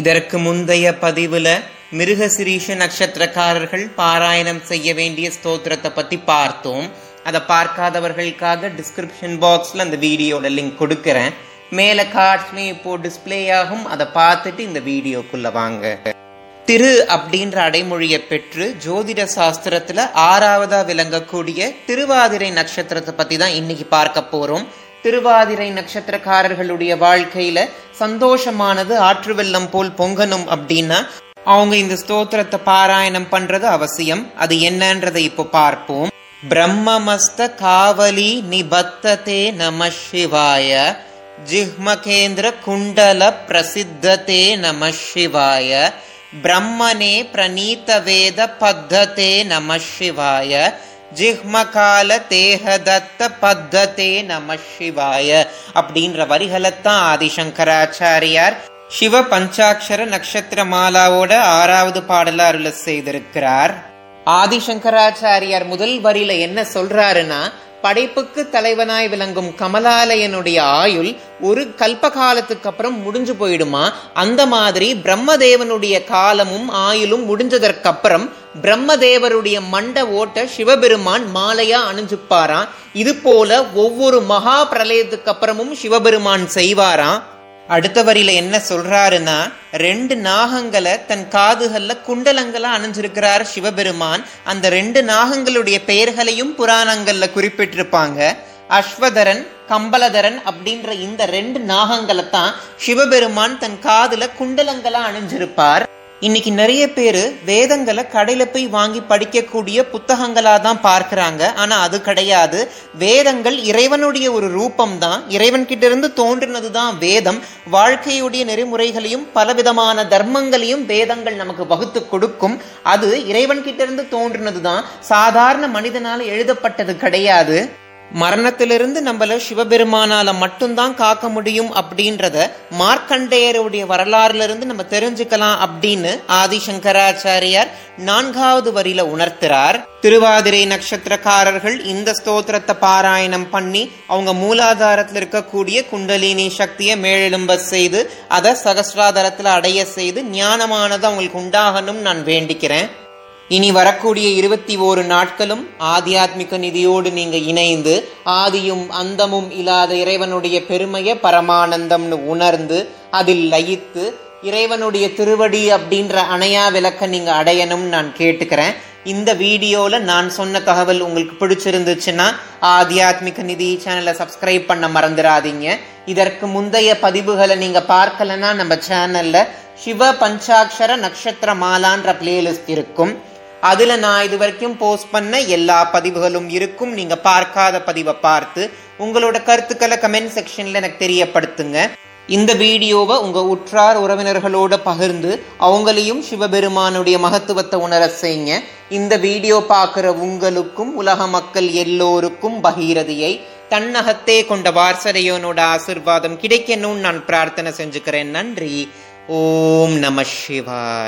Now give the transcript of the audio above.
இதற்கு முந்தைய பதிவுல மிருகசிரீஷ நட்சத்திரக்காரர்கள் பாராயணம் செய்ய வேண்டிய ஸ்தோத்திரத்தை பத்தி பார்த்தோம். அதை பார்க்காதவர்களுக்காக டிஸ்கிரிப்ஷன் பாக்ஸ்ல அந்த வீடியோட லிங்க் கொடுக்கறேன். மேல கார்ட்ஸ்லயும் இப்போ டிஸ்பிளே ஆகும். அதை பார்த்துட்டு இந்த வீடியோக்குள்ள வாங்க. திரு அப்படின்ற அடைமொழியை பெற்று ஜோதிட சாஸ்திரத்துல ஆறாவதா விளங்கக்கூடிய திருவாதிரை நட்சத்திரத்தை பத்தி தான் இன்னைக்கு பார்க்க போறோம். திருவாதிரை நட்சத்திரக்காரர்களுடைய வாழ்க்கையில சந்தோஷமானது ஆற்று வெள்ளம் போல் பொங்கணும் அப்படின்னா அவங்க இந்த ஸ்தோத்திரத்தை பாராயணம் பண்றது அவசியம். அது என்னன்றதை இப்போ பார்ப்போம். பிரம்மமஸ்த காவலி நிபத்ததே நம சிவாய. ஜிஹ்மகேந்திர குண்டல பிரசித்ததே நம சிவாய. பிரம்மனே பிரணீத வேத பத்ததே நம சிவாய. ஜிஹ்மகால தேகதத்த பத்ததே நம சிவாய அப்படின்ற வரிகளைத்தான் ஆதிசங்கராச்சாரியார் சிவ பஞ்சாட்சர நட்சத்திர மாலாவோட ஆறாவது பாடல அருள செய்திருக்கிறார். ஆதிசங்கராச்சாரியார் முதல் வரியில என்ன சொல்றாருன்னா படைப்புக்கு தலைவனாய் விளங்கும் கமலாலயனுடைய ஆயுள் ஒரு கல்ப காலத்துக்கு அப்புறம் முடிஞ்சு போயிடுமா? அந்த மாதிரி பிரம்மதேவனுடைய காலமும் ஆயுளும் முடிஞ்சதற்கு அப்புறம் பிரம்மதேவருடைய மண்ட ஓட்ட சிவபெருமான் மாலையா அணிஞ்சுப்பாராம். இது போல ஒவ்வொரு மகா பிரளயத்துக்கு அப்புறமும் சிவபெருமான் செய்வாராம். அடுத்த வரியில என்ன சொல்றாருன்னா ரெண்டு நாகங்களை தன் காதுகள்ல குண்டலங்களா அணிஞ்சிருக்கிறார் சிவபெருமான். அந்த ரெண்டு நாகங்களுடைய பெயர்களையும் புராணங்கள்ல குறிப்பிட்டிருப்பாங்க. அஸ்வதரன் கம்பலதரன் அப்படின்ற இந்த ரெண்டு நாகங்களை தான் சிவபெருமான் தன் காதுல குண்டலங்களா அணிஞ்சிருப்பார். இன்னைக்கு நிறைய பேர் வேதங்களை கடையில் போய் வாங்கி படிக்கக்கூடிய புத்தகங்களாக தான் பார்க்குறாங்க. ஆனால் அது கிடையாது. வேதங்கள் இறைவனுடைய ஒரு ரூபம் தான் இறைவன்கிட்ட இருந்து தோன்றினது தான் வேதம். வாழ்க்கையுடைய நெறிமுறைகளையும் பலவிதமான தர்மங்களையும் வேதங்கள் நமக்கு வகுத்து கொடுக்கும். அது இறைவன் இருந்து தோன்றினது தான் சாதாரண மனிதனால் எழுதப்பட்டது கிடையாது. மரணத்திலிருந்து நம்மள சிவபெருமானால மட்டும்தான் காக்க முடியும் அப்படின்றத மார்க்கண்டேயருடைய வரலாறுல இருந்து நம்ம தெரிஞ்சுக்கலாம் அப்படின்னு ஆதிசங்கராச்சாரியார் நான்காவது வரியில உணர்த்துறார். திருவாதிரை நட்சத்திரக்காரர்கள் இந்த ஸ்தோத்திரத்தை பாராயணம் பண்ணி அவங்க மூலாதாரத்துல இருக்கக்கூடிய குண்டலினி சக்தியை மேலெழும்ப செய்து அதை சகசிராதாரத்தில் அடைய செய்து ஞானமானது அவங்களுக்கு உண்டாகணும் நான் வேண்டிக்கிறேன். இனி வரக்கூடிய இருபத்தி ஓரு நாட்களும் ஆத்தியாத்மிக நிதியோடு நீங்க இணைந்து ஆதியும் அந்தமும் இல்லாத இறைவனுடைய பெருமைய பரமானந்தம்னு உணர்ந்து அதில் லயித்து இறைவனுடைய திருவடி அப்படின்ற அணையா விளக்க நீங்க அடையணும்னு நான் கேட்டுக்கிறேன். இந்த வீடியோல நான் சொன்ன தகவல் உங்களுக்கு பிடிச்சிருந்துச்சுன்னா ஆத்தியாத்மிக நிதி சேனலை சப்ஸ்கிரைப் பண்ண மறந்துடாதீங்க இதற்கு முந்தைய பதிவுகளை நீங்க பார்க்கலன்னா நம்ம சேனல்ல சிவ பஞ்சாட்சர நட்சத்திர மாலான்ற பிளேலிஸ்ட் இருக்கும். அதுல நான் இது வரைக்கும் போஸ்ட் பண்ண எல்லா பதிவுகளும் இருக்கும். நீங்க பார்க்காத பதிவை பார்த்து உங்களோட கருத்துக்களை கமெண்ட் செக்ஷன்ல எனக்கு தெரியப்படுத்துங்க. இந்த வீடியோவை உங்க உற்றார் உறவினர்களோட பகிர்ந்து அவங்களையும் சிவபெருமானுடைய மகத்துவத்தை உணர செய்யுங்க. இந்த வீடியோ பார்க்குற உங்களுக்கும் உலக மக்கள் எல்லோருக்கும் பகீரதியை தன்னகத்தே கொண்ட வாரசதையோனோட ஆசிர்வாதம் கிடைக்கணும்னு நான் பிரார்த்தனை செஞ்சுக்கிறேன். நன்றி. ஓம் நம சிவாய்.